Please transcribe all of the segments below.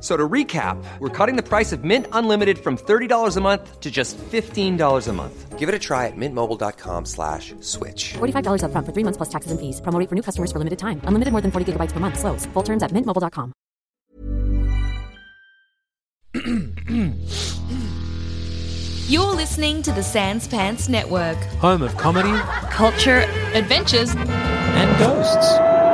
F- So to recap, we're cutting the price of Mint Unlimited from $30 a month to just $15 a month. Give it a try at mintmobile.com slash switch. $45 upfront for three months plus taxes and fees. Promo for new customers for limited time. Unlimited more than 40 gigabytes per month. Slows. Full terms at mintmobile.com. You're listening to the Sans Pants Network. home of comedy Culture, adventures, and ghosts.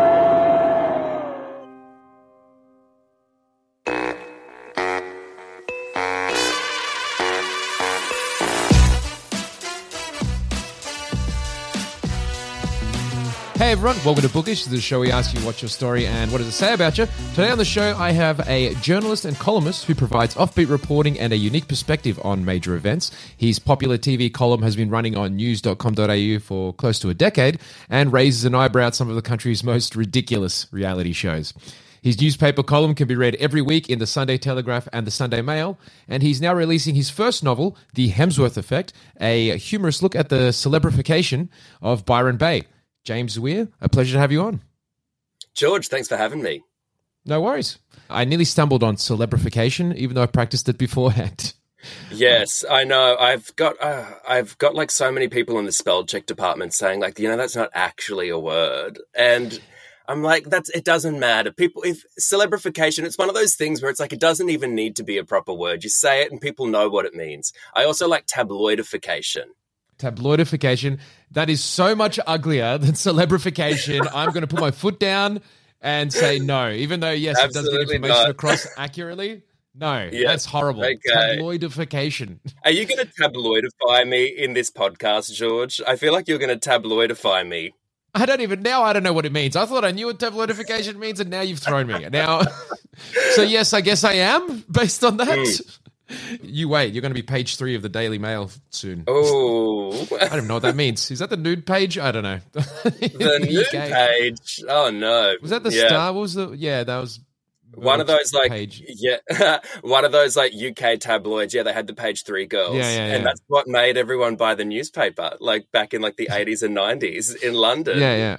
Hey everyone, welcome to Bookish. The show we ask you what's your story and what does it say about you. Today on the show, I have a journalist and columnist who provides offbeat reporting and a unique perspective on major events. His popular TV column has been running on news.com.au for close to a decade and raises an eyebrow at some of the country's most ridiculous reality shows. His newspaper column can be read every week in the Sunday Telegraph and the Sunday Mail, and he's now releasing his first novel, The Hemsworth Effect, a humorous look at the celebrification of Byron Bay. James Weir, a pleasure to have you on. George, thanks for having me. No worries. I nearly stumbled on celebrification, even though I practiced it beforehand. Yes, I know. I've got uh, I've got like so many people in the spell check department saying like, you know, that's not actually a word, and I'm like, that's it doesn't matter. People, if celebrification, it's one of those things where it's like it doesn't even need to be a proper word. You say it, and people know what it means. I also like tabloidification. Tabloidification, that is so much uglier than celebrification. I'm going to put my foot down and say no, even though, yes, it does get information not. across accurately. No, Yeah, that's horrible. okay. Tabloidification. Are you going to tabloidify me in this podcast, George? I feel like you're going to tabloidify me. I don't even now. I don't know what it means. I thought I knew what tabloidification means, and now you've thrown me. Now, so yes, I guess I am based on that. Hmm. You wait. You're going to be page three of the Daily Mail soon. Oh, I don't even know what that means. Is that the nude page? I don't know. the nude page. Oh no, Was that the Yeah. star? The? Yeah, that was one of those like page. yeah one of those like uk tabloids yeah they had the page three girls Yeah, yeah, yeah. and that's what made everyone buy the newspaper like back in like the 80s and 90s in london Yeah, yeah.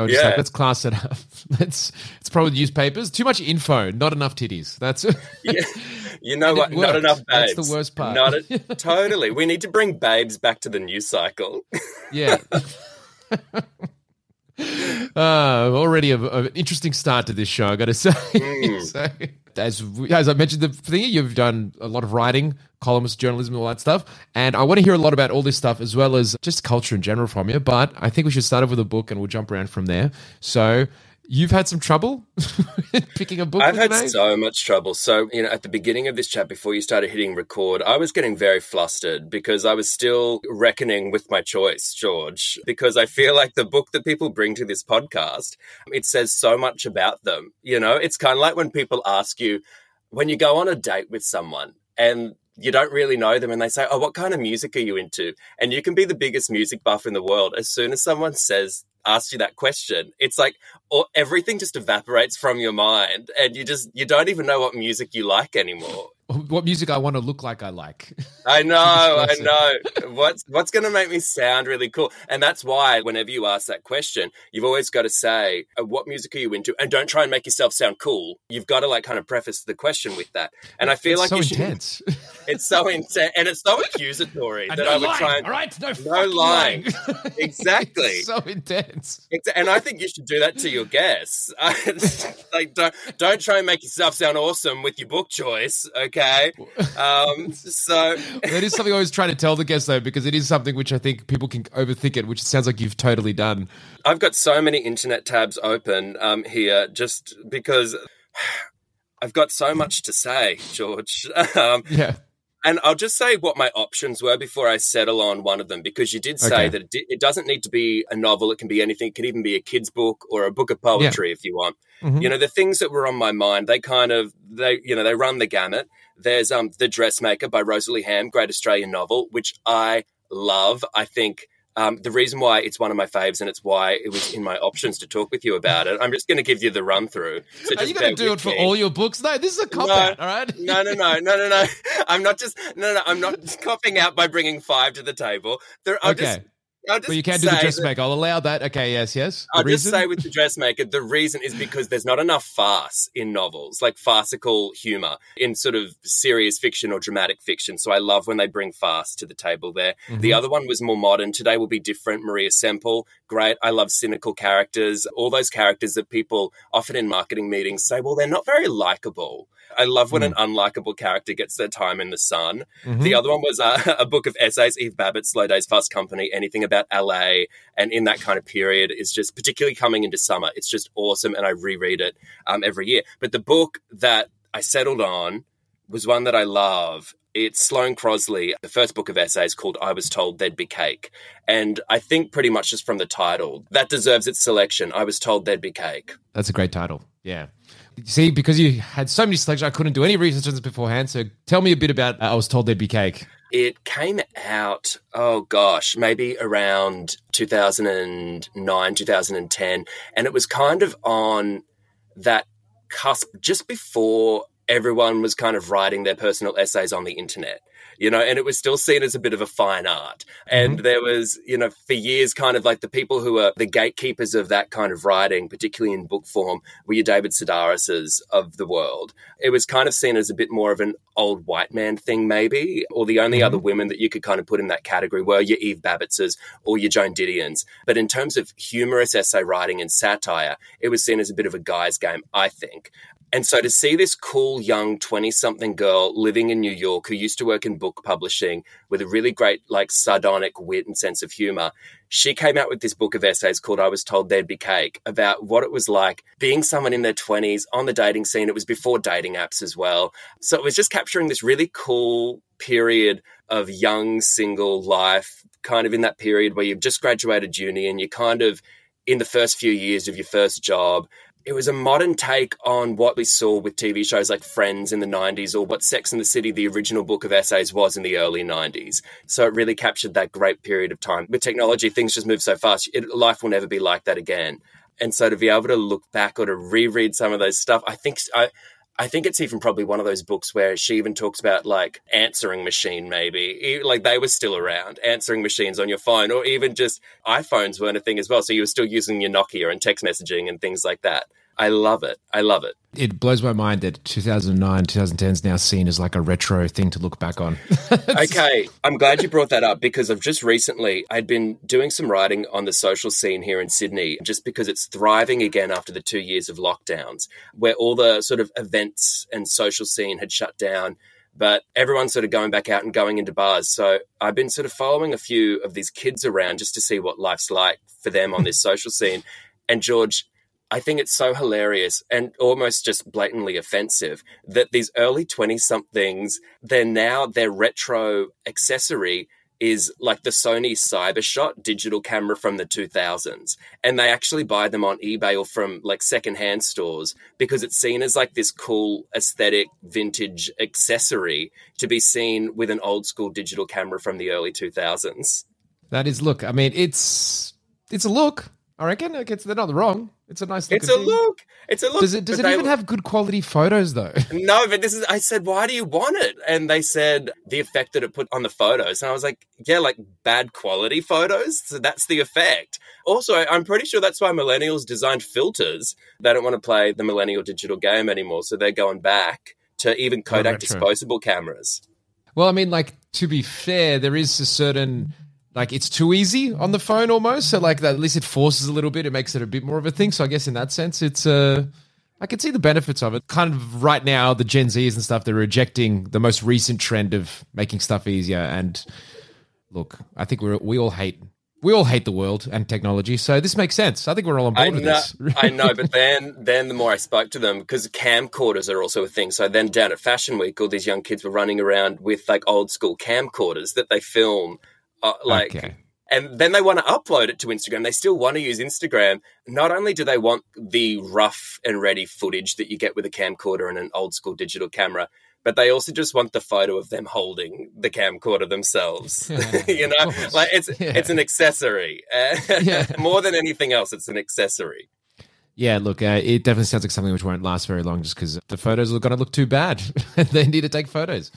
They were just Yeah. like, let's class it up. Let's. It's probably newspapers. Too much info, not enough titties. That's. Yeah. you know what not enough That's babes the worst part. not a, totally we need to bring babes back to the news cycle Yeah. uh, already a- an interesting start to this show, I got to say. Hmm. so, as as I mentioned, the thing you've done a lot of writing, columns, journalism, all that stuff, and I want to hear a lot about all this stuff as well as just culture in general from you. But I think we should start off with a book, and we'll jump around from there. So. You've had some trouble picking a book I've had today? so much trouble. So, you know, at the beginning of this chat, before you started hitting record, I was getting very flustered because I was still reckoning with my choice, George, because I feel like the book that people bring to this podcast, it says so much about them. You know, it's kind of like when people ask you, when you go on a date with someone and you don't really know them and they say, Oh, what kind of music are you into? And you can be the biggest music buff in the world. As soon as someone says, asks you that question, it's like or everything just evaporates from your mind and you just you don't even know what music you like anymore. What music I want to look like I like. I know, I know. What's what's going to make me sound really cool? And that's why whenever you ask that question, you've always got to say, uh, "What music are you into?" And don't try and make yourself sound cool. You've got to like kind of preface the question with that. And I feel It's like so you should, intense. it's so intense and it's so accusatory that no I would lying, try and all right? No, no lying. lying. Exactly. It's so intense. Exa- And I think you should do that to your guests. like, don't don't try and make yourself sound awesome with your book choice, okay? Um, so That is something I always try to tell the guests though, because it is something which I think people can overthink it, which it sounds like you've totally done. I've got so many internet tabs open um, here just because I've got so much to say, George. um, Yeah. and I'll just say what my options were before I settle on one of them, because you did say Okay. that it, di- it doesn't need to be a novel. It can be anything. It can even be a kid's book or a book of poetry if you want. Mhm. You know, the things that were on my mind, they kind of, they, you know, they run the gamut. There's um, The Dressmaker by Rosalie Ham, great Australian novel, which I love. I think um, the reason why it's one of my faves and it's why it was in my options to talk with you about it, I'm just going to give you the run through. So Are you going to do it for me. all your books? No, this is a cop No. out, all right? No, no, no, no, no, no. I'm not just no, no. I'm not copping out by bringing five to the table. There, I'll Okay. just But you can't do the dressmaker. I'll allow that. Okay, yes, yes. The I'll just say with the dressmaker, the reason is because there's not enough farce in novels, like farcical humor in sort of serious fiction or dramatic fiction. So I love when they bring farce to the table there. Mm-hmm. The other one was more modern. Today will be different. Maria Semple, great. I love cynical characters, all those characters that people often in marketing meetings say, well, they're not very likable. I love when an unlikable character gets their time in the sun. Mm-hmm. The other one was uh, a book of essays, Eve Babitz, Slow Days, Fast Company, anything about LA and in that kind of period is just particularly coming into summer. It's just awesome, and I reread it um, every year. But the book that I settled on was one that I love. It's Sloane Crosley, the first book of essays called I Was Told There'd Be Cake. And I think pretty much just from the title, that deserves its selection. I Was Told There'd Be Cake. That's a great title. Yeah. See, because you had so many selections, I couldn't do any research on this beforehand. So tell me a bit about uh, I Was Told There'd Be Cake. It came out, oh gosh, maybe around 2009, 2010. And it was kind of on that cusp just before everyone was kind of writing their personal essays on the internet. You know, and it was still seen as a bit of a fine art. And mm-hmm. there was, you know, for years, kind of like the people who are the gatekeepers of that kind of writing, particularly in book form, were your David Sedarises of the world. It was kind of seen as a bit more of an old white man thing, maybe, or the only other mm-hmm. women that you could kind of put in that category were your Eve Babitz's or your Joan Didions. But in terms of humorous essay writing and satire, it was seen as a bit of a guy's game, I think. And so to see this cool young 20 something girl living in New York who used to work in book publishing with a really great, like, sardonic wit and sense of humor, she came out with this book of essays called I Was Told There'd Be Cake about what it was like being someone in their 20s on the dating scene. It was before dating apps as well. So it was just capturing this really cool period of young single life, kind of in that period where you've just graduated uni and you're kind of in the first few years of your first job. It was a modern take on what we saw with TV shows like Friends in the 90s or what Sex and the City, the original book of essays, was in the early 90s. So it really captured that great period of time. With technology, things just move so fast. It, life will never be like that again. And so to be able to look back or to reread some of those stuff, I think I, I think it's even probably one of those books where she even talks about like answering machine, maybe like they were still around, answering machines on your phone, or even just iPhones weren't a thing as well. So you were still using your Nokia and text messaging and things like that. I love it. I love it. It blows my mind that 2009, 2010 is now seen as like a retro thing to look back on. okay, I'm glad you brought that up because I've just recently I'd been doing some writing on the social scene here in Sydney just because it's thriving again after the 2 years of lockdowns where all the sort of events and social scene had shut down but everyone's sort of going back out and going into bars. So I've been sort of following a few of these kids around just to see what life's like for them on this social scene. And George, I think it's so hilarious and almost just blatantly offensive that these early 20 somethings, they're now their retro accessory is like the Sony Cybershot digital camera from the 2000s. And they actually buy them on eBay or from like secondhand stores because it's seen as like this cool aesthetic vintage accessory to be seen with an old school digital camera from the early 2000s. that is, look, I mean, it's it's a look. I reckon like it's, they're not wrong. It's a nice look. It's a look. It's a look. Does it does it even have good quality photos though? No, but this is. I said, why do you want it? And they said the effect that it put on the photos, and I was like, yeah, like bad quality photos. So that's the effect. Also, I'm pretty sure that's why millennials designed filters. They don't want to play the millennial digital game anymore, so they're going back to even oh, Kodak retro. disposable cameras. Well, I mean, like to be fair, there is a certain like it's too easy on the phone almost. So like that, at least it forces a little bit. It makes it a bit more of a thing. So I guess in that sense, it's uh, I can see the benefits of it. Kind of right now, the Gen Zs and stuff, they're rejecting the most recent trend of making stuff easier. And look, I think we we all hate we all hate the world and technology, so this makes sense. I think we're all on board I with know, this. I know, but then then the more I spoke to them, because camcorders are also a thing. So then down at Fashion Week, all these young kids were running around with like old school camcorders that they film, uh, like. Okay. And then they want to upload it to Instagram. They still want to use Instagram. Not only do they want the rough and ready footage that you get with a camcorder and an old school digital camera, but they also just want the photo of them holding the camcorder themselves. you know, like it's Yeah. it's an accessory. Yeah. More than anything else, it's an accessory. Yeah, look, uh, it definitely sounds like something which won't last very long, just because the photos are going to look too bad. they need to take photos.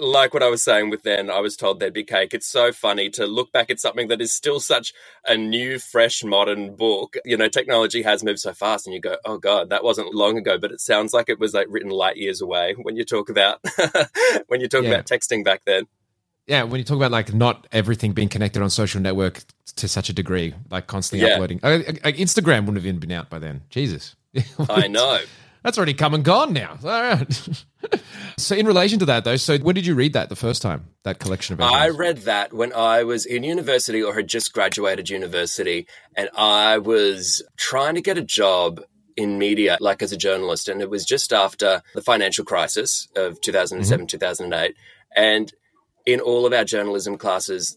Like what I was saying with then, I was told there'd be cake. It's so funny to look back at something that is still such a new, fresh, modern book. You know, technology has moved so fast, and you go, "Oh God, that wasn't long ago." But it sounds like it was like written light years away when you talk about when you talk Yeah. about texting back then. Yeah, when you talk about like not everything being connected on social network to such a degree, like constantly Yeah. uploading. Uh, uh, Instagram wouldn't have even been out by then. Jesus. I know. That's already come and gone now. All right. so, in relation to that, though, so when did you read that the first time? That collection of I read that when I was in university or had just graduated university, and I was trying to get a job in media, like as a journalist. And it was just after the financial crisis of 2007, mm-hmm. 2008. And in all of our journalism classes,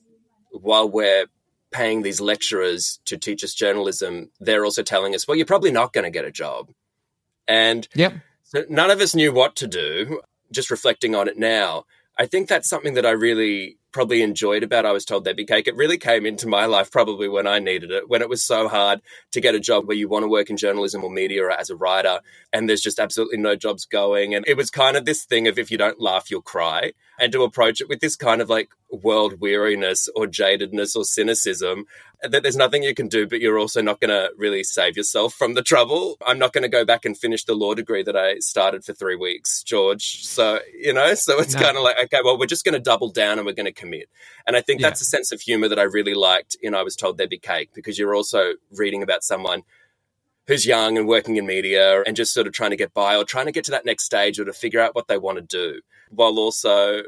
while we're paying these lecturers to teach us journalism, they're also telling us, well, you're probably not going to get a job. And Yep. So none of us knew what to do. Just reflecting on it now, I think that's something that I really probably enjoyed about I Was Told There'd Be Cake. It really came into my life probably when I needed it, when it was so hard to get a job where you want to work in journalism or media or as a writer, and there's just absolutely no jobs going. And it was kind of this thing of if you don't laugh, you'll cry. And to approach it with this kind of like world weariness or jadedness or cynicism, that there's nothing you can do, but you're also not going to really save yourself from the trouble. I'm not going to go back and finish the law degree that I started for three weeks, George. So, you know, so it's No. kind of like, okay, well, we're just going to double down and we're going to commit. And I think Yeah. that's a sense of humor that I really liked in I Was Told There'd Be Cake because you're also reading about someone who's young and working in media and just sort of trying to get by or trying to get to that next stage or to figure out what they want to do while also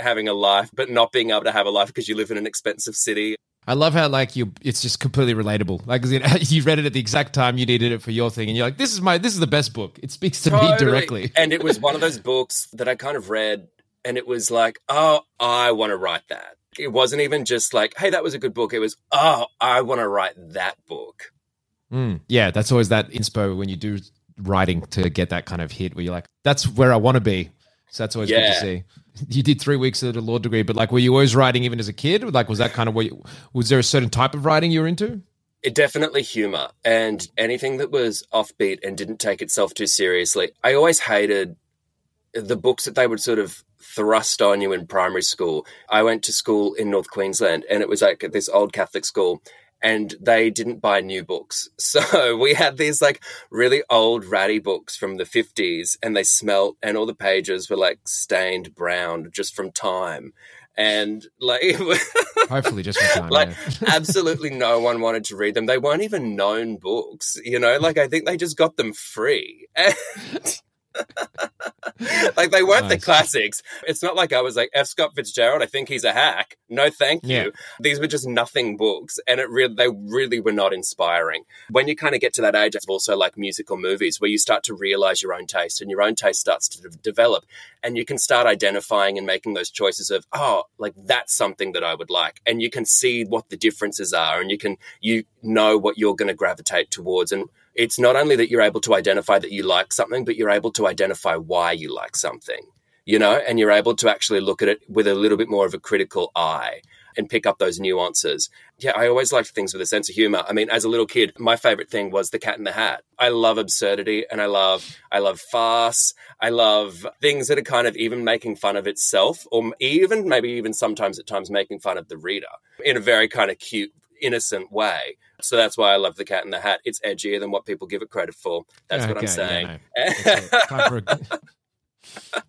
having a life, but not being able to have a life because you live in an expensive city. I love how like you, it's just completely relatable. Like you, know, you read it at the exact time you needed it for your thing, and you're like, "This is my, this is the best book. It speaks to me directly." and it was one of those books that I kind of read and it was like, oh, I want to write that. It wasn't even just like, hey, that was a good book. It was, oh, I want to write that book. Mm. Yeah, that's always that inspo when you do writing to get that kind of hit where you're like, "That's where I want to be." So that's always good to see. You did three weeks at a law degree, but like, were you always writing even as a kid? Like, was that kind of what? You, was there a certain type of writing you were into? It definitely humor and anything that was offbeat and didn't take itself too seriously. I always hated the books that they would sort of thrust on you in primary school. I went to school in North Queensland and it was like this old Catholic school and they didn't buy new books. So we had these like really old ratty books from the 50s and they smelt and all the pages were like stained brown just from time. And like Hopefully, just for time. like yeah. absolutely no one wanted to read them. They weren't even known books, you know. Like I think they just got them free. And like they weren't the classics. It's not like I was like F. Scott Fitzgerald. I think he's a hack. No, thank you. Yeah. These were just nothing books, and it really they really were not inspiring. When you kind of get to that age, it's also like musical movies where you start to realize your own taste, and your own taste starts to de- develop, and you can start identifying and making those choices of oh, like that's something that I would like, and you can see what the differences are, and you can you know what you're going to gravitate towards, and it's not only that you're able to identify that you like something, but you're able to identify why you like something, you know, and you're able to actually look at it with a little bit more of a critical eye and pick up those nuances. Yeah, I always liked things with a sense of humor. I mean, as a little kid, my favorite thing was The Cat in the Hat. I love absurdity and I love I love farce. I love things that are kind of even making fun of itself or even maybe even sometimes at times making fun of the reader in a very kind of cute innocent way. So that's why I love The Cat in the Hat. It's edgier than what people give it credit for. That's what I'm Okay, yeah, saying. no. It's uh, time for a,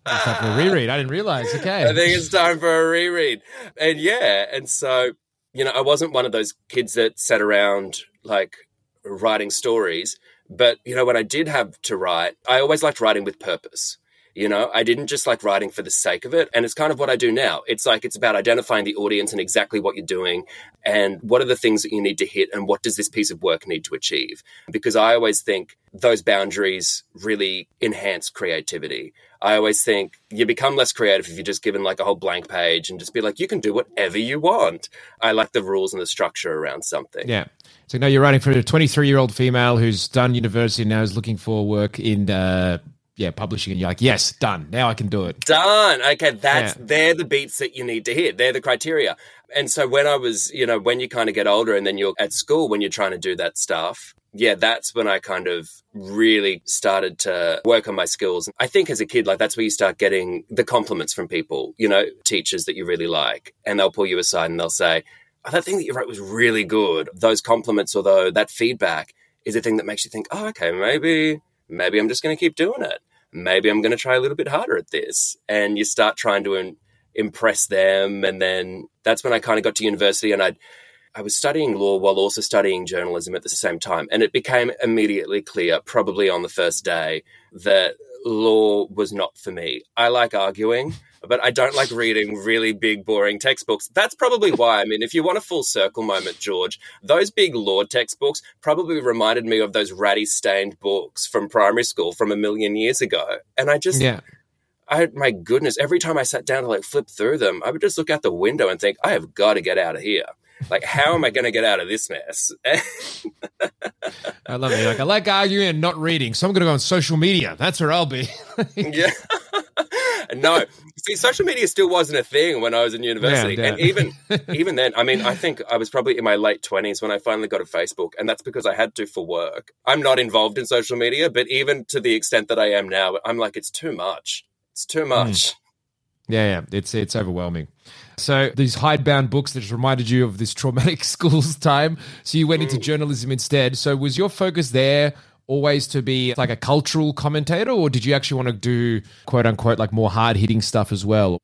it's time for a reread. I didn't realize. Okay. I think it's time for a reread. And yeah, and so, you know, I wasn't one of those kids that sat around like writing stories. But, you know, when I did have to write, I always liked writing with purpose. You know, I didn't just like writing for the sake of it. And it's kind of what I do now. It's like, it's about identifying the audience and exactly what you're doing and what are the things that you need to hit and what does this piece of work need to achieve? Because I always think those boundaries really enhance creativity. I always think you become less creative if you're just given like a whole blank page and just be like, you can do whatever you want. I like the rules and the structure around something. Yeah. So now you're writing for a 23 year old female who's done university and now is looking for work in uh, yeah, publishing, and you're like, yes, done. Now I can do it. Done. Okay, that's yeah. they're the beats that you need to hit. They're the criteria. And so when I was, you know, when you kind of get older and then you're at school when you're trying to do that stuff, yeah, that's when I kind of really started to work on my skills. I think as a kid, like that's where you start getting the compliments from people, you know, teachers that you really like, and they'll pull you aside and they'll say, oh, that thing that you wrote was really good. Those compliments, although that feedback is a thing that makes you think, oh, okay, maybe, maybe I'm just going to keep doing it maybe I'm going to try a little bit harder at this. And you start trying to impress them. And then that's when I kind of got to university and I I was studying law while also studying journalism at the same time. And it became immediately clear, probably on the first day, that law was not for me. I like arguing but I don't like reading really big, boring textbooks. That's probably why. I mean, if you want a full circle moment, George, those big law textbooks probably reminded me of those ratty stained books from primary school from a million years ago. And I just, yeah. I, my goodness, every time I sat down to like flip through them, I would just look out the window and think, I have got to get out of here. Like, how am I going to get out of this mess? I love it. Like, I like arguing and not reading, so I'm going to go on social media. That's where I'll be. yeah. no, see, social media still wasn't a thing when I was in university, yeah, and even even then, I mean, I think I was probably in my late twenties when I finally got a Facebook, and that's because I had to for work. I'm not involved in social media, but even to the extent that I am now, I'm like, it's too much. It's too hmm. much. Mm. Yeah, yeah, it's it's overwhelming. So these hidebound books that just reminded you of this traumatic school's time. So you went into hmm. journalism instead. So was your focus there always to be like a cultural commentator, or did you actually want to do quote unquote like more hard hitting stuff as well?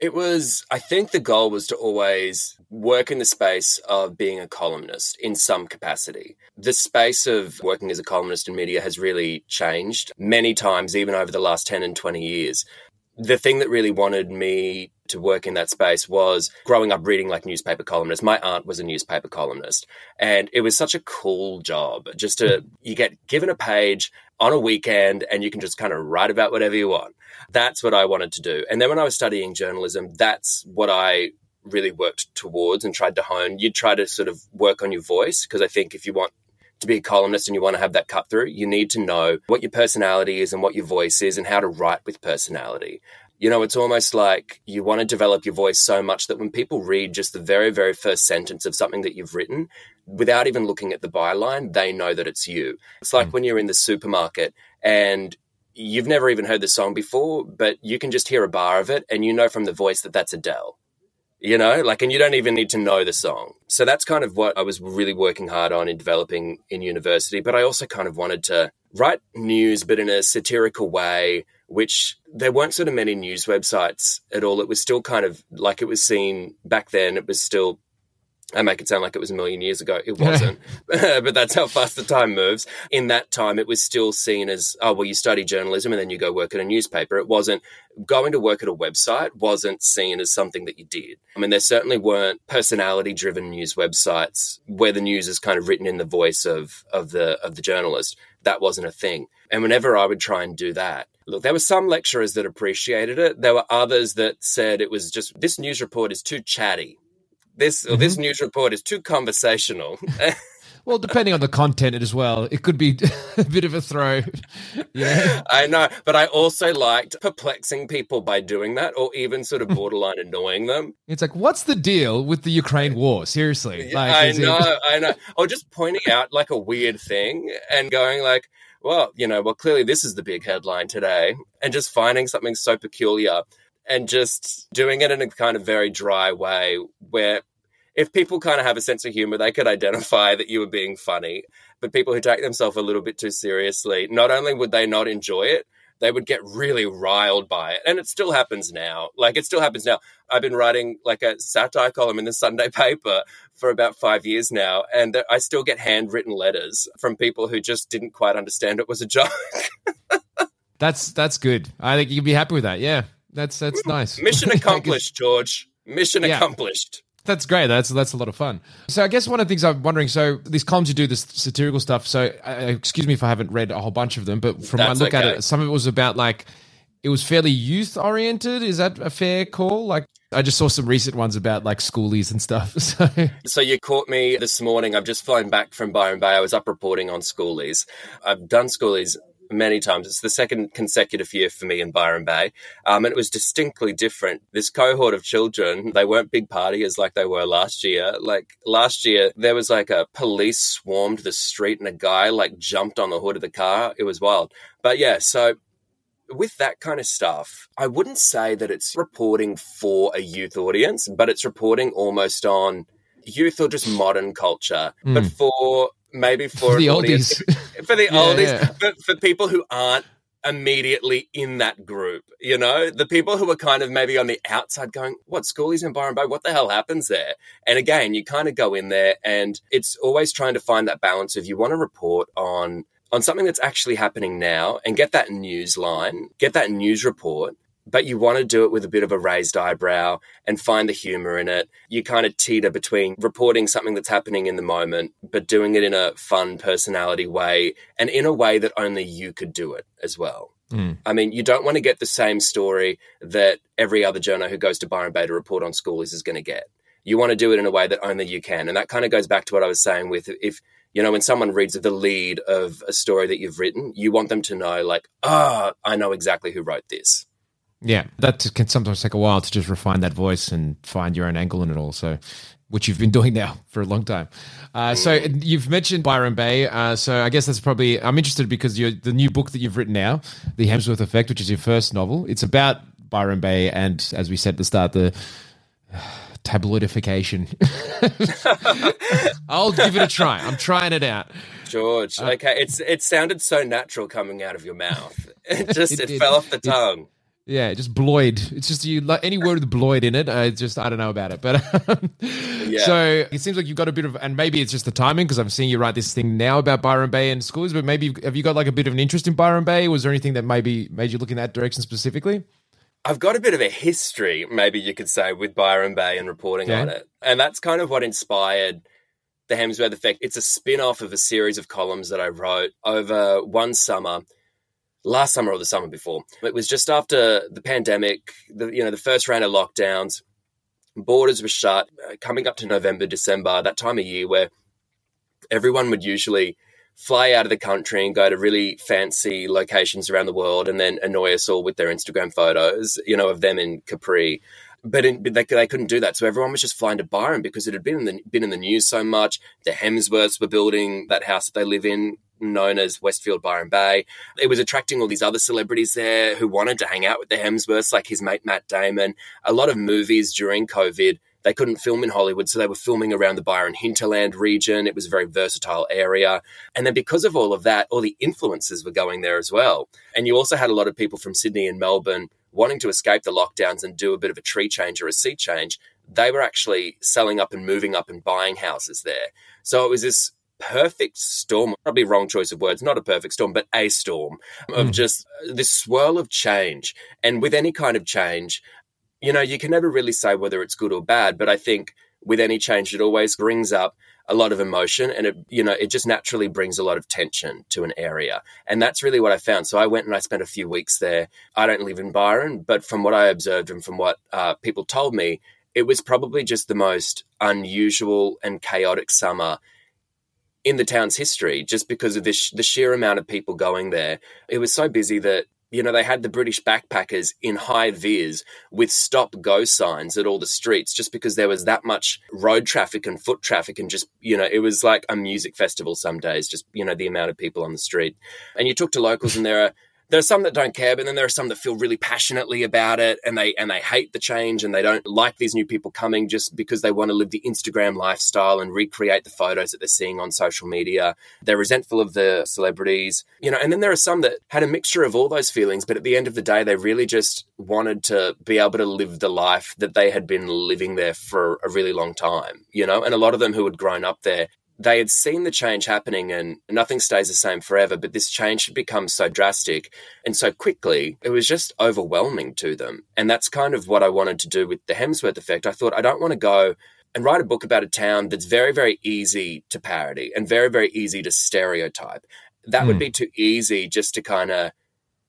It was, I think the goal was to always work in the space of being a columnist in some capacity. The space of working as a columnist in media has really changed many times, even over the last 10 and 20 years the thing that really wanted me to work in that space was growing up reading like newspaper columnists. My aunt was a newspaper columnist, and it was such a cool job. Just to mm-hmm. you get given a page on a weekend, and you can just kind of write about whatever you want. That's what I wanted to do. And then when I was studying journalism, that's what I really worked towards and tried to hone. You'd try to sort of work on your voice because I think if you want to be a columnist and you want to have that cut through, you need to know what your personality is and what your voice is and how to write with personality. You know, it's almost like you want to develop your voice so much that when people read just the very, very first sentence of something that you've written, without even looking at the byline, they know that it's you. It's like mm. when you're in the supermarket and you've never even heard the song before, but you can just hear a bar of it and you know from the voice that that's Adele you know, like, and you don't even need to know the song. So that's kind of what I was really working hard on in developing in university. But I also kind of wanted to write news, but in a satirical way, which there weren't sort of many news websites at all. It was still kind of like it was seen back then, it was still I make it sound like it was a million years ago. It wasn't, but that's how fast the time moves. In that time, it was still seen as, oh, well, you study journalism and then you go work at a newspaper. It wasn't going to work at a website wasn't seen as something that you did. I mean, there certainly weren't personality driven news websites where the news is kind of written in the voice of, of the, of the journalist. That wasn't a thing. And whenever I would try and do that, look, there were some lecturers that appreciated it. There were others that said it was just, this news report is too chatty this mm-hmm. this news report is too conversational. well, depending on the content as well, it could be a bit of a throw. Yeah, I know, but I also liked perplexing people by doing that, or even sort of borderline annoying them. It's like, what's the deal with the Ukraine war? Seriously, like, I know, it... I know, or just pointing out like a weird thing and going like. Well, you know, well, clearly this is the big headline today, and just finding something so peculiar and just doing it in a kind of very dry way where if people kind of have a sense of humor, they could identify that you were being funny. But people who take themselves a little bit too seriously, not only would they not enjoy it, they would get really riled by it. And it still happens now. Like it still happens now. I've been writing like a satire column in the Sunday paper for about five years now. And I still get handwritten letters from people who just didn't quite understand it was a joke. That's that's good. I think you can be happy with that. Yeah, that's that's nice. Mission accomplished, George. Mission Yeah. accomplished. That's great. That's that's a lot of fun. So I guess one of the things I'm wondering. So these columns you do this satirical stuff. So uh, excuse me if I haven't read a whole bunch of them, but from That's my look at it, some of it was about like it was fairly youth oriented. Is that a fair call? Like I just saw some recent ones about like schoolies and stuff. So So you caught me this morning. I've just flown back from Byron Bay. I was up reporting on schoolies. I've done schoolies many times. It's the second consecutive year for me in Byron Bay. Um, and it was distinctly different. This cohort of children, they weren't big partiers like they were last year. Like last year, there was like a police swarmed the street and a guy like jumped on the hood of the car. It was wild. But yeah, so with that kind of stuff, I wouldn't say that it's reporting for a youth audience, but it's reporting almost on youth or just modern culture, but for maybe for, the an audience- oldies. For the Yeah, oldies, yeah. but for people who aren't immediately in that group, you know, the people who are kind of maybe on the outside going, what schoolies in Byron Bay? What the hell happens there? And again, you kind of go in there and it's always trying to find that balance of you want to report on on something that's actually happening now and get that news line, get that news report, but you want to do it with a bit of a raised eyebrow and find the humor in it. You kind of teeter between reporting something that's happening in the moment, but doing it in a fun personality way and in a way that only you could do it as well. I mean, you don't want to get the same story that every other journo who goes to Byron Bay to report on schoolies is going to get. You want to do it in a way that only you can. And that kind of goes back to what I was saying with if, you know, when someone reads the lead of a story that you've written, you want them to know, like, ah, I know exactly who wrote this. Yeah, that can sometimes take a while to just refine that voice and find your own angle in it all. So. Which you've been doing now for a long time. Uh, so you've mentioned Byron Bay. Uh, so I guess that's probably I'm interested because you're, the new book that you've written now, The Hemsworth Effect, which is your first novel. It's about Byron Bay and, as we said at the start, the tabloidification. I'll give it a try. I'm trying it out. George, okay, it's it sounded so natural coming out of your mouth. It just It it, did. fell off the It- tongue. Yeah, just Bloyd. It's just you like any word with Bloyd in it. I just I don't know about it, but um, so it seems like you've got a bit of, and maybe it's just the timing because I'm seeing you write this thing now about Byron Bay and schools. But maybe have you got like a bit of an interest in Byron Bay? Was there anything that maybe made you look in that direction specifically? I've got a bit of a history, maybe you could say, with Byron Bay and reporting Okay. on it. And that's kind of what inspired the Hemsworth Effect. It's a spin off of a series of columns that I wrote over one summer, last summer or the summer before. It was just after the pandemic, the, you know, the first round of lockdowns, borders were shut, uh, coming up to November, December, that time of year where everyone would usually fly out of the country and go to really fancy locations around the world and then annoy us all with their Instagram photos, you know, of them in Capri. But, in, but they, they couldn't do that, so everyone was just flying to Byron because it had been in the been in the news so much. The Hemsworths were building that house that they live in, known as Westfield Byron Bay. It was attracting all these other celebrities there who wanted to hang out with the Hemsworths, like his mate Matt Damon. A lot of movies during COVID they couldn't film in Hollywood, so they were filming around the Byron hinterland region. It was a very versatile area. And then because of all of that, all the influences were going there as well. And you also had a lot of people from Sydney and Melbourne wanting to escape the lockdowns and do a bit of a tree change or a sea change. They were actually selling up and moving up and buying houses there. So it was this perfect storm, probably wrong choice of words, not a perfect storm, but a storm of hmm. just this swirl of change. And with any kind of change, you know, you can never really say whether it's good or bad, but I think with any change, it always brings up a lot of emotion and it, you know, it just naturally brings a lot of tension to an area. And that's really what I found. So I went and I spent a few weeks there. I don't live in Byron, but from what I observed and from what uh, people told me, it was probably just the most unusual and chaotic summer in the town's history just because of the, sh- the sheer amount of people going there. It was so busy that, you know, they had the British backpackers in high vis with stop go signs at all the streets just because there was that much road traffic and foot traffic and just, you know, it was like a music festival some days, just, you know, the amount of people on the street. And you talk to locals and there are, there are some that don't care, but then there are some that feel really passionately about it and they and they hate the change and they don't like these new people coming just because they want to live the Instagram lifestyle and recreate the photos that they're seeing on social media. They're resentful of the celebrities, you know, and then there are some that had a mixture of all those feelings, but at the end of the day, they really just wanted to be able to live the life that they had been living there for a really long time, you know, and a lot of them who had grown up there they had seen the change happening and nothing stays the same forever, but this change had become so drastic and so quickly, it was just overwhelming to them. And that's kind of what I wanted to do with the Hemsworth effect. I thought, I don't want to go and write a book about a town that's very, very easy to parody and very, very easy to stereotype. That mm. would hmm. be too easy just to kind of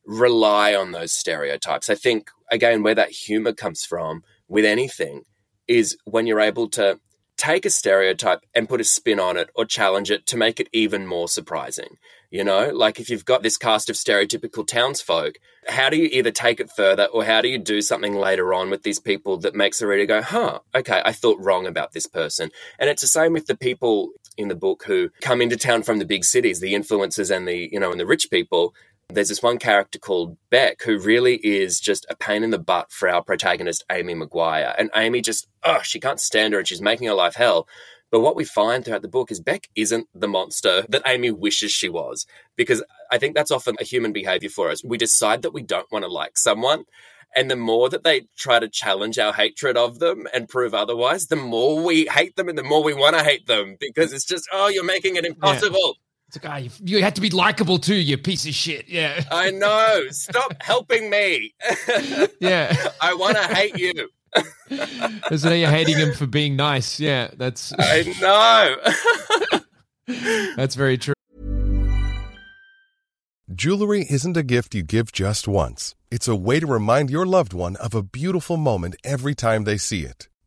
rely on those stereotypes. I think, again, where that humor comes from with anything is when you're able to take a stereotype and put a spin on it or challenge it to make it even more surprising. You know, like if you've got this cast of stereotypical townsfolk, how do you either take it further or how do you do something later on with these people that makes the reader go, huh, okay, I thought wrong about this person? And it's the same with the people in the book who come into town from the big cities, the influencers and the, you know, and the rich people there's this one character called Beck who really is just a pain in the butt for our protagonist, Amy Maguire. And Amy just, oh, she can't stand her and she's making her life hell. But what we find throughout the book is Beck isn't the monster that Amy wishes she was. Because I think that's often a human behavior for us. We decide that we don't want to like someone. And the more that they try to challenge our hatred of them and prove otherwise, the more we hate them and the more we want to hate them because it's just, oh, you're making it impossible. Yeah. It's like, ah, you, you had to be likable too, you piece of shit. Yeah. I know. Stop helping me. yeah. I want to hate you. Isn't it? You're hating him for being nice. Yeah, that's. I know. that's very true. Jewelry isn't a gift you give just once, it's a way to remind your loved one of a beautiful moment every time they see it.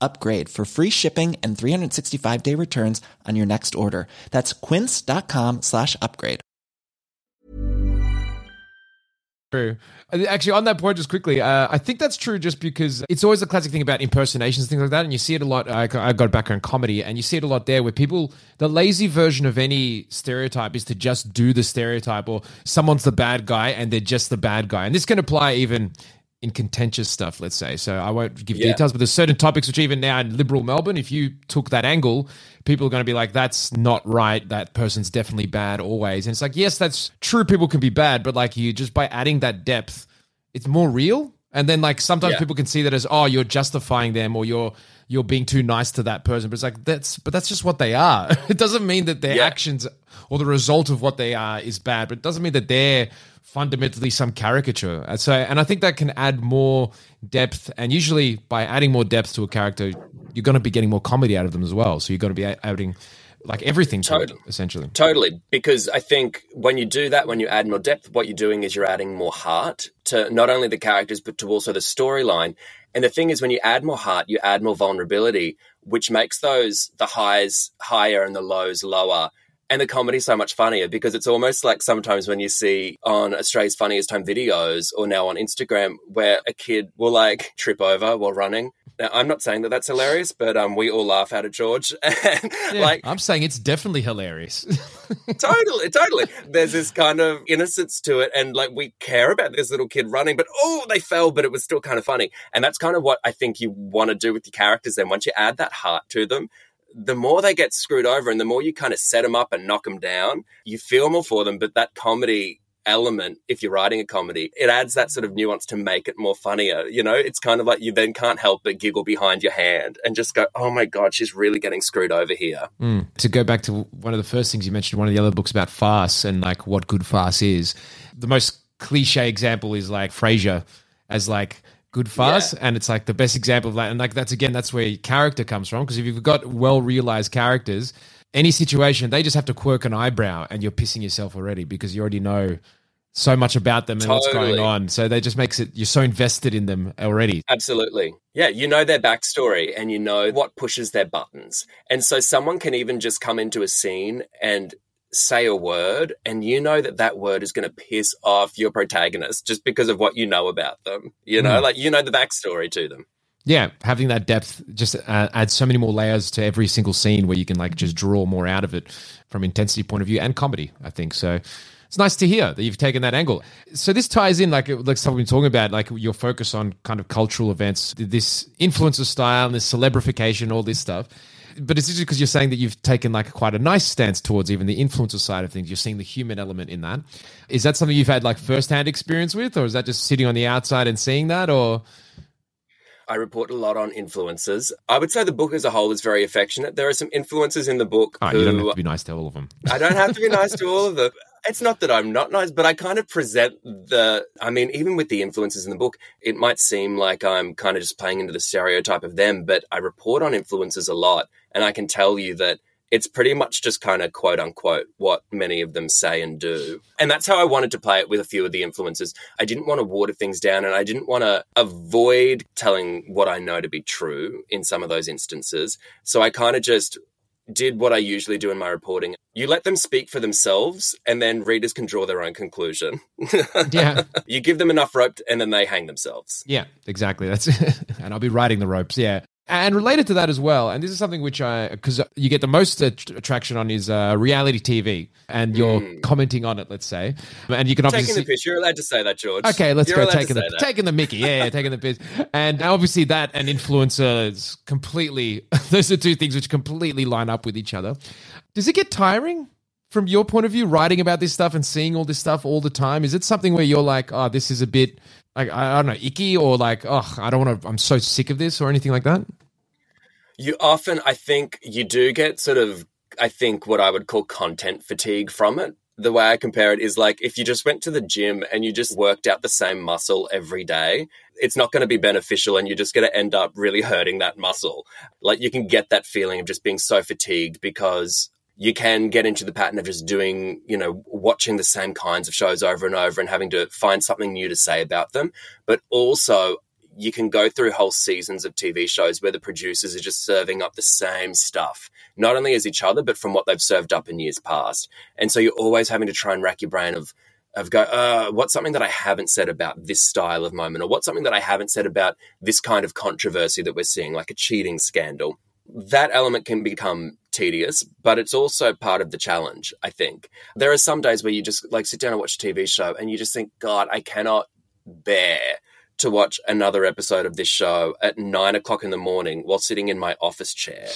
upgrade for free shipping and 365 day returns on your next order. That's quince.com slash upgrade. True. Actually, on that point, just quickly, uh, I think that's true just because it's always a classic thing about impersonations, things like that. And you see it a lot. I got a background comedy, and you see it a lot there where people, the lazy version of any stereotype is to just do the stereotype, or someone's the bad guy and they're just the bad guy. And this can apply even in contentious stuff, let's say. So I won't give yeah. details, but there's certain topics which even now in liberal Melbourne, if you took that angle, people are going to be like, that's not right. That person's definitely bad always. And it's like, yes, that's true. People can be bad, but like you just by adding that depth, it's more real. And then like sometimes yeah. people can see that as, oh, you're justifying them or you're you're being too nice to that person. But it's like that's but that's just what they are. it doesn't mean that their yeah. actions or the result of what they are is bad, but it doesn't mean that they're fundamentally some caricature. And so, and I think that can add more depth. And usually, by adding more depth to a character, you're going to be getting more comedy out of them as well. So you're going to be adding like everything to totally. it, essentially. Totally. Because I think when you do that, when you add more depth, what you're doing is you're adding more heart to not only the characters, but to also the storyline. And the thing is, when you add more heart, you add more vulnerability, which makes those the highs higher and the lows lower and the comedy's so much funnier because it's almost like sometimes when you see on Australia's Funniest Home Videos or now on Instagram where a kid will like trip over while running. Now, I'm not saying that that's hilarious, but um, we all laugh at it, George. and, yeah, like, I'm saying it's definitely hilarious. totally, totally. There's this kind of innocence to it, and like we care about this little kid running, but oh, they fell, but it was still kind of funny. And that's kind of what I think you want to do with your characters. Then once you add that heart to them, the more they get screwed over and the more you kind of set them up and knock them down, you feel more for them. But that comedy element if you're writing a comedy it adds that sort of nuance to make it more funnier you know it's kind of like you then can't help but giggle behind your hand and just go oh my god she's really getting screwed over here mm. to go back to one of the first things you mentioned one of the other books about farce and like what good farce is the most cliche example is like frasier as like good farce yeah. and it's like the best example of that and like that's again that's where character comes from because if you've got well realized characters any situation they just have to quirk an eyebrow and you're pissing yourself already because you already know so much about them and totally. what's going on. So that just makes it you're so invested in them already. Absolutely. Yeah, you know their backstory and you know what pushes their buttons. And so someone can even just come into a scene and say a word and you know that that word is going to piss off your protagonist just because of what you know about them. You know, mm. like you know the backstory to them. Yeah, having that depth just uh, adds so many more layers to every single scene where you can like just draw more out of it from intensity point of view and comedy, I think. So it's nice to hear that you've taken that angle. So this ties in, like like something we've been talking about, like your focus on kind of cultural events, this influencer style, and this celebrification, all this stuff. But it's interesting because you're saying that you've taken like quite a nice stance towards even the influencer side of things. You're seeing the human element in that. Is that something you've had like firsthand experience with, or is that just sitting on the outside and seeing that, or? I report a lot on influencers. I would say the book as a whole is very affectionate. There are some influencers in the book. Oh, who, you don't have to be nice to all of them. I don't have to be nice to all of them it's not that I'm not nice, but I kind of present the. I mean, even with the influences in the book, it might seem like I'm kind of just playing into the stereotype of them, but I report on influences a lot. And I can tell you that it's pretty much just kind of quote unquote what many of them say and do. And that's how I wanted to play it with a few of the influences. I didn't want to water things down and I didn't want to avoid telling what I know to be true in some of those instances. So I kind of just did what I usually do in my reporting. You let them speak for themselves, and then readers can draw their own conclusion. yeah. You give them enough rope, and then they hang themselves. Yeah, exactly. That's and I'll be riding the ropes. Yeah. And related to that as well, and this is something which I, because you get the most attraction on is uh, reality TV, and you're mm. commenting on it, let's say, and you can obviously taking the piss. You're allowed to say that, George. Okay, let's you're go taking the that. taking the Mickey, yeah, yeah taking the piss, and obviously that and influencers completely. those are two things which completely line up with each other. Does it get tiring? From your point of view, writing about this stuff and seeing all this stuff all the time, is it something where you're like, oh, this is a bit like I don't know, icky or like, oh, I don't want to. I'm so sick of this or anything like that. You often, I think, you do get sort of, I think, what I would call content fatigue from it. The way I compare it is like if you just went to the gym and you just worked out the same muscle every day, it's not going to be beneficial and you're just going to end up really hurting that muscle. Like you can get that feeling of just being so fatigued because you can get into the pattern of just doing, you know, watching the same kinds of shows over and over and having to find something new to say about them. But also, you can go through whole seasons of TV shows where the producers are just serving up the same stuff, not only as each other, but from what they've served up in years past. And so you're always having to try and rack your brain of, of go, uh, what's something that I haven't said about this style of moment, or what's something that I haven't said about this kind of controversy that we're seeing, like a cheating scandal. That element can become tedious, but it's also part of the challenge, I think. There are some days where you just like sit down and watch a TV show and you just think, God, I cannot bear to watch another episode of this show at nine o'clock in the morning while sitting in my office chair,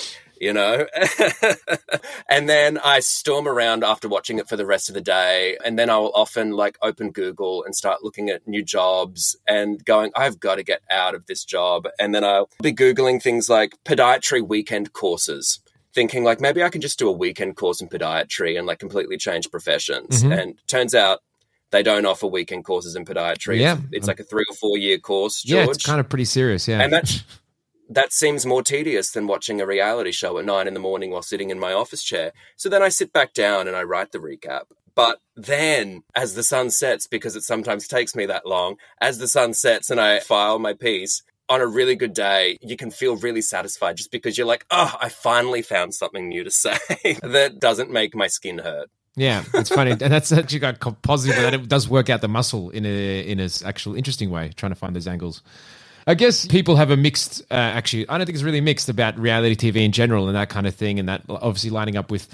you know? and then I storm around after watching it for the rest of the day. And then I'll often like open Google and start looking at new jobs and going, I've got to get out of this job. And then I'll be Googling things like podiatry weekend courses thinking like maybe I can just do a weekend course in podiatry and like completely change professions. Mm-hmm. And turns out they don't offer weekend courses in podiatry. Yeah. It's, it's like a three or four year course, George. Yeah, it's kind of pretty serious, yeah. And that, that seems more tedious than watching a reality show at nine in the morning while sitting in my office chair. So then I sit back down and I write the recap. But then, as the sun sets, because it sometimes takes me that long, as the sun sets and I file my piece, on a really good day, you can feel really satisfied just because you're like, oh, I finally found something new to say that doesn't make my skin hurt. Yeah, it's funny, and that's actually got positive, but it does work out the muscle in a in a actual interesting way, trying to find those angles. I guess people have a mixed, uh, actually, I don't think it's really mixed about reality TV in general and that kind of thing, and that obviously lining up with,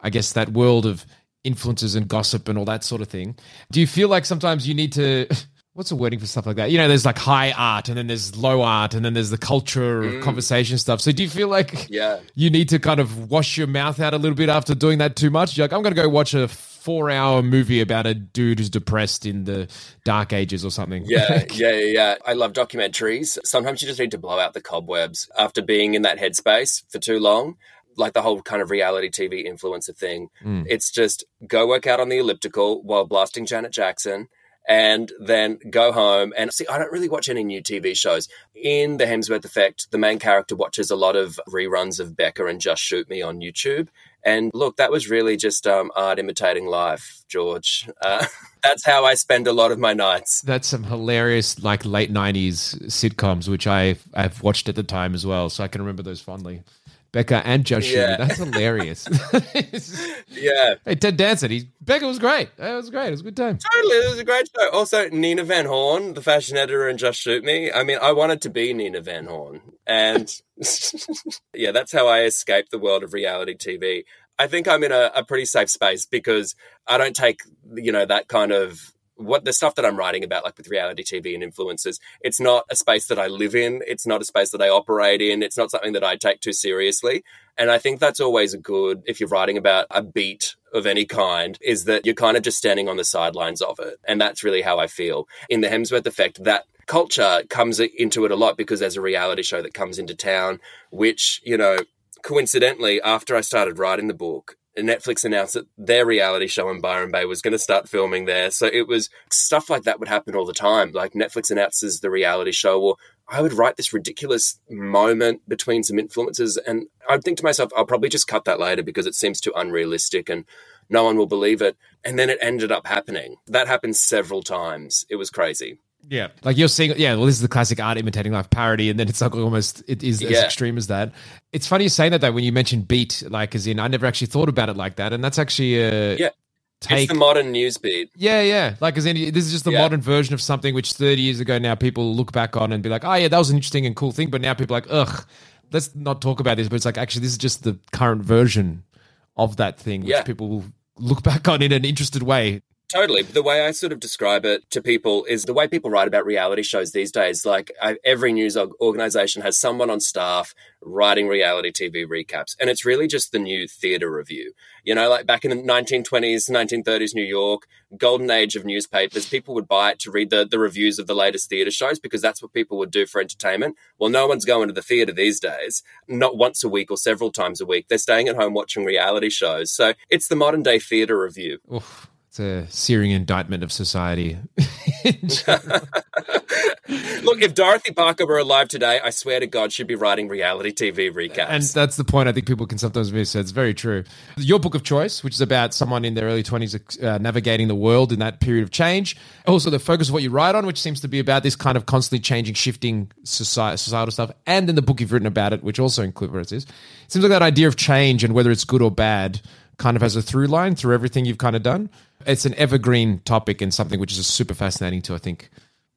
I guess, that world of influences and gossip and all that sort of thing. Do you feel like sometimes you need to what's the wording for stuff like that? You know, there's like high art and then there's low art and then there's the culture Mm. conversation stuff. So do you feel like Yeah. you need to kind of wash your mouth out a little bit after doing that too much? You're like, I'm going to go watch a four hour movie about a dude who's depressed in the dark ages or something. Yeah, yeah, yeah, yeah. I love documentaries. Sometimes you just need to blow out the cobwebs after being in that headspace for too long. Like the whole kind of reality TV influencer thing. It's just go work out on the elliptical while blasting Janet Jackson and then go home and see. I don't really watch any new TV shows. In The Hemsworth Effect, the main character watches a lot of reruns of Becker and Just Shoot Me on YouTube. And look, that was really just um, art imitating life, George. Uh, that's how I spend a lot of my nights. That's some hilarious, like late '90s sitcoms, which I I've watched at the time as well, so I can remember those fondly. Becker and Josh Yeah. That's hilarious. Yeah, hey, Ted Danson, he Becker was great. It was great. It was a good time. totally. It was a great show. Also, Nina Van Horn, the fashion editor in Just Shoot Me. I mean, I wanted to be Nina Van Horn. And yeah, that's how I escaped the world of reality TV. I think I'm in a, a pretty safe space because I don't take, you know, that kind of what the stuff that I'm writing about, like with reality TV and influencers, it's not a space that I live in. It's not a space that I operate in. It's not something that I take too seriously. And I think that's always a good, if you're writing about a beat of any kind, is that you're kind of just standing on the sidelines of it. And that's really how I feel. In the Hemsworth effect, that culture comes into it a lot because there's a reality show that comes into town, which, you know, coincidentally, after I started writing the book, Netflix announced that their reality show in Byron Bay was going to start filming there. So it was stuff like that would happen all the time. Like Netflix announces the reality show, or I would write this ridiculous moment between some influencers, and I'd think to myself, I'll probably just cut that later because it seems too unrealistic and no one will believe it. And then it ended up happening. That happened several times. It was crazy. Yeah, like you're seeing. Yeah, well, this is the classic art imitating life parody, and then it's like almost it is as extreme as that. It's funny you saying that though. When you mentioned beat, like as in, I never actually thought about it like that, and that's actually a Yeah. take. It's the modern news beat. yeah, yeah. Like as in, this is just the Yeah. modern version of something which 30 years ago now people look back on and be like, oh yeah, that was an interesting and cool thing. But now people are like, ugh, let's not talk about this. But it's like actually, this is just the current version of that thing, which Yeah. people will look back on in an interested way. Totally. The way I sort of describe it to people is the way people write about reality shows these days. Like I, every news organization has someone on staff writing reality TV recaps. And it's really just the new theater review. You know, like back in the 1920s, 1930s New York, golden age of newspapers, people would buy it to read the, the reviews of the latest theater shows because that's what people would do for entertainment. Well, no one's going to the theater these days, not once a week or several times a week. They're staying at home watching reality shows. So it's the modern day theater review. Oof, it's a searing indictment of society. Look, if Dorothy Parker were alive today, I swear to God, she'd be writing reality TV recaps. And that's the point I think people can sometimes miss. It's very true. Your book of choice, which is about someone in their early 20s uh, navigating the world in that period of change. Also, the focus of what you write on, which seems to be about this kind of constantly changing, shifting society, societal stuff. And then the book you've written about it, which also includes it. It seems like that idea of change and whether it's good or bad kind of has a through line through everything you've kind of done. It's an evergreen topic and something which is super fascinating to, I think,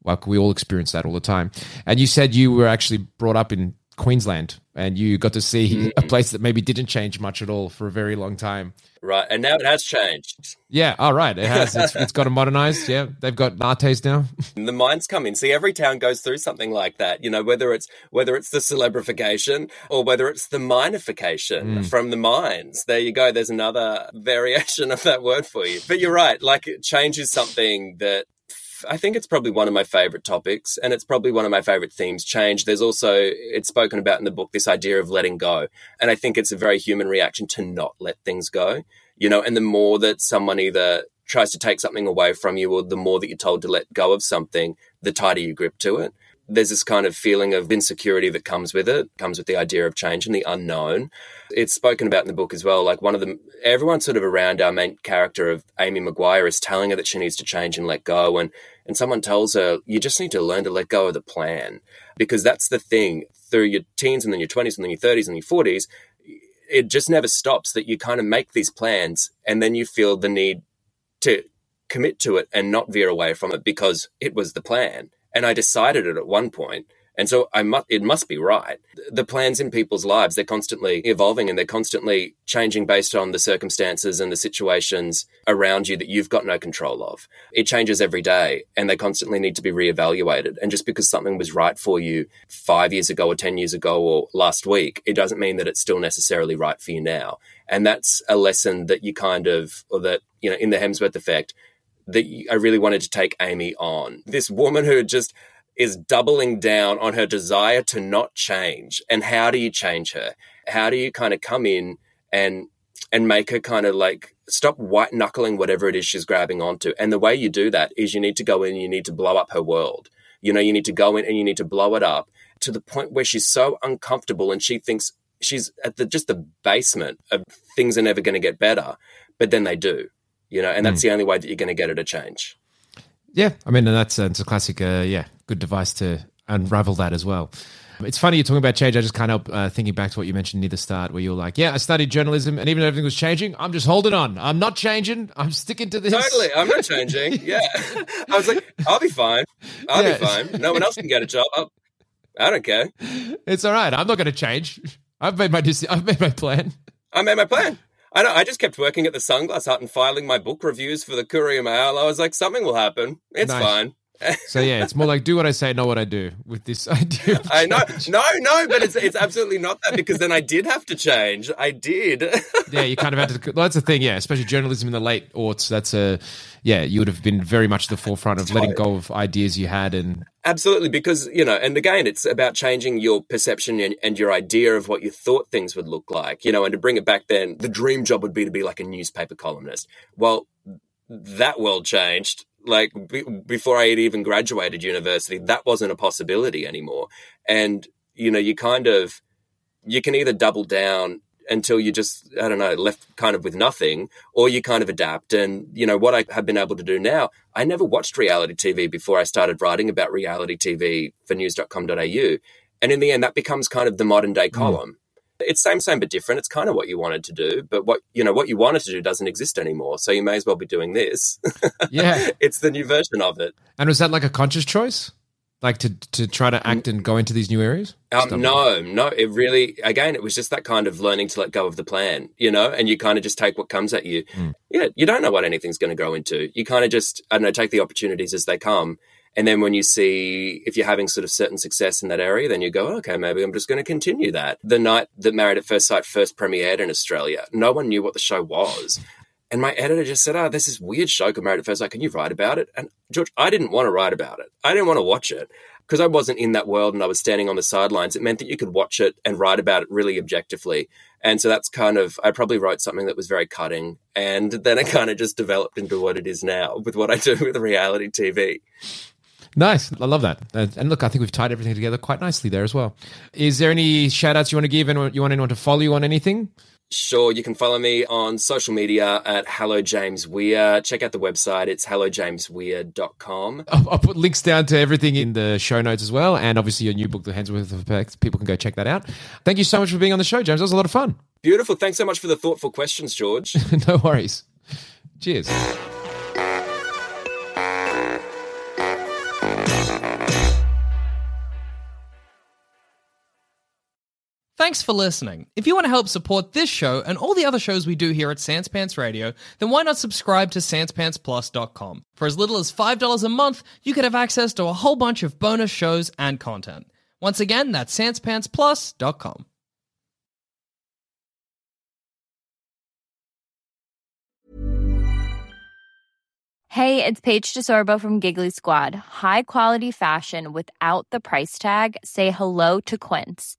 like we all experience that all the time. And you said you were actually brought up in Queensland and you got to see hmm. a place that maybe didn't change much at all for a very long time. right, and now it has changed. Yeah, all right. It has. It's, it's got to modernize. Yeah, they've got lattes now. The mines come in. See, every town goes through something like that. You know, whether it's whether it's the celebrification or whether it's the minification hmm. from the mines. There you go. There's another variation of that word for you. But you're right. Like change is something that I think it's probably one of my favorite topics, and it's probably one of my favorite themes. Change. There's also it's spoken about in the book this idea of letting go, and I think it's a very human reaction to not let things go. You know, and the more that someone either tries to take something away from you, or the more that you're told to let go of something, the tighter you grip to it. There's this kind of feeling of insecurity that comes with it, comes with the idea of change and the unknown. It's spoken about in the book as well. Like one of them, everyone sort of around our main character of Amy Maguire is telling her that she needs to change and let go. And, and someone tells her, you just need to learn to let go of the plan. Because that's the thing through your teens and then your 20s and then your 30s and your 40s, it just never stops that you kind of make these plans and then you feel the need to commit to it and not veer away from it because it was the plan. And I decided it at one point, And so I mu- it must be right. The plans in people's lives, they're constantly evolving and they're constantly changing based on the circumstances and the situations around you that you've got no control of. It changes every day and they constantly need to be reevaluated. And just because something was right for you five years ago or 10 years ago or last week, it doesn't mean that it's still necessarily right for you now. And that's a lesson that you kind of, or that, you know, in the Hemsworth effect, that I really wanted to take Amy on. This woman who just is doubling down on her desire to not change. And how do you change her? How do you kind of come in and and make her kind of like stop white knuckling whatever it is she's grabbing onto? And the way you do that is you need to go in you need to blow up her world. You know, you need to go in and you need to blow it up to the point where she's so uncomfortable and she thinks she's at the just the basement of things are never going to get better, but then they do. You know, and that's mm. the only way that you're going to get it to change. Yeah, I mean, and that's, it's a classic, uh, yeah, good device to unravel that as well. It's funny you're talking about change. I just can't help uh, thinking back to what you mentioned near the start, where you're like, "Yeah, I studied journalism, and even though everything was changing, I'm just holding on. I'm not changing. I'm sticking to this." Totally, I'm not changing. Yeah, I was like, "I'll be fine. I'll yeah. be fine. No one else can get a job. I'll, I do not care. It's all right. I'm not going to change. I've made my I've made my plan. I made my plan. I know. I just kept working at the Sunglass Hut and filing my book reviews for the Courier Mail. I was like, something will happen. It's nice. fine. So yeah, it's more like do what I say, not what I do. With this idea, I know, no, no, but it's it's absolutely not that because then I did have to change. I did. yeah, you kind of had to. Well, that's the thing, yeah. Especially journalism in the late aughts. That's a yeah. You would have been very much the forefront of letting go of ideas you had and absolutely because you know, and again, it's about changing your perception and, and your idea of what you thought things would look like. You know, and to bring it back, then the dream job would be to be like a newspaper columnist. Well, that world changed like b- before I had even graduated university, that wasn't a possibility anymore. And you know, you kind of you can either double down until you just I don't know left kind of with nothing, or you kind of adapt. And you know what I have been able to do now. I never watched reality TV before I started writing about reality TV for news.com.au, and in the end, that becomes kind of the modern day hmm. column. Mm. It's same, same, but different. It's kind of what you wanted to do, but what you know, what you wanted to do doesn't exist anymore. So you may as well be doing this. Yeah, it's the new version of it. And was that like a conscious choice, like to to try to act and go into these new areas? Um, no, no. It really, again, it was just that kind of learning to let go of the plan, you know, and you kind of just take what comes at you. Mm. Yeah, you don't know what anything's going to grow into. You kind of just, I don't know, take the opportunities as they come and then when you see if you're having sort of certain success in that area, then you go, okay, maybe I'm just going to continue that. The night that Married at First Sight first premiered in Australia, no one knew what the show was. And my editor just said, Oh, this is weird show called Married at First Sight. Can you write about it? And George, I didn't want to write about it. I didn't want to watch it because I wasn't in that world and I was standing on the sidelines. It meant that you could watch it and write about it really objectively. And so that's kind of, I probably wrote something that was very cutting. And then it kind of just developed into what it is now with what I do with reality TV. Nice. I love that. Uh, and look, I think we've tied everything together quite nicely there as well. Is there any shout outs you want to give? Anyone, you want anyone to follow you on anything? Sure, you can follow me on social media at Hello James Weir. Check out the website, it's hellojamesweir.com. I'll, I'll put links down to everything in the show notes as well. And obviously, your new book, The Hands Hemsworth Effect, people can go check that out. Thank you so much for being on the show, James. That was a lot of fun. Beautiful. Thanks so much for the thoughtful questions, George. no worries. Cheers. Thanks for listening. If you want to help support this show and all the other shows we do here at Sans Pants Radio, then why not subscribe to SansPantsPlus.com? For as little as $5 a month, you could have access to a whole bunch of bonus shows and content. Once again, that's SansPantsPlus.com. Hey, it's Paige DeSorbo from Giggly Squad. High quality fashion without the price tag? Say hello to Quince.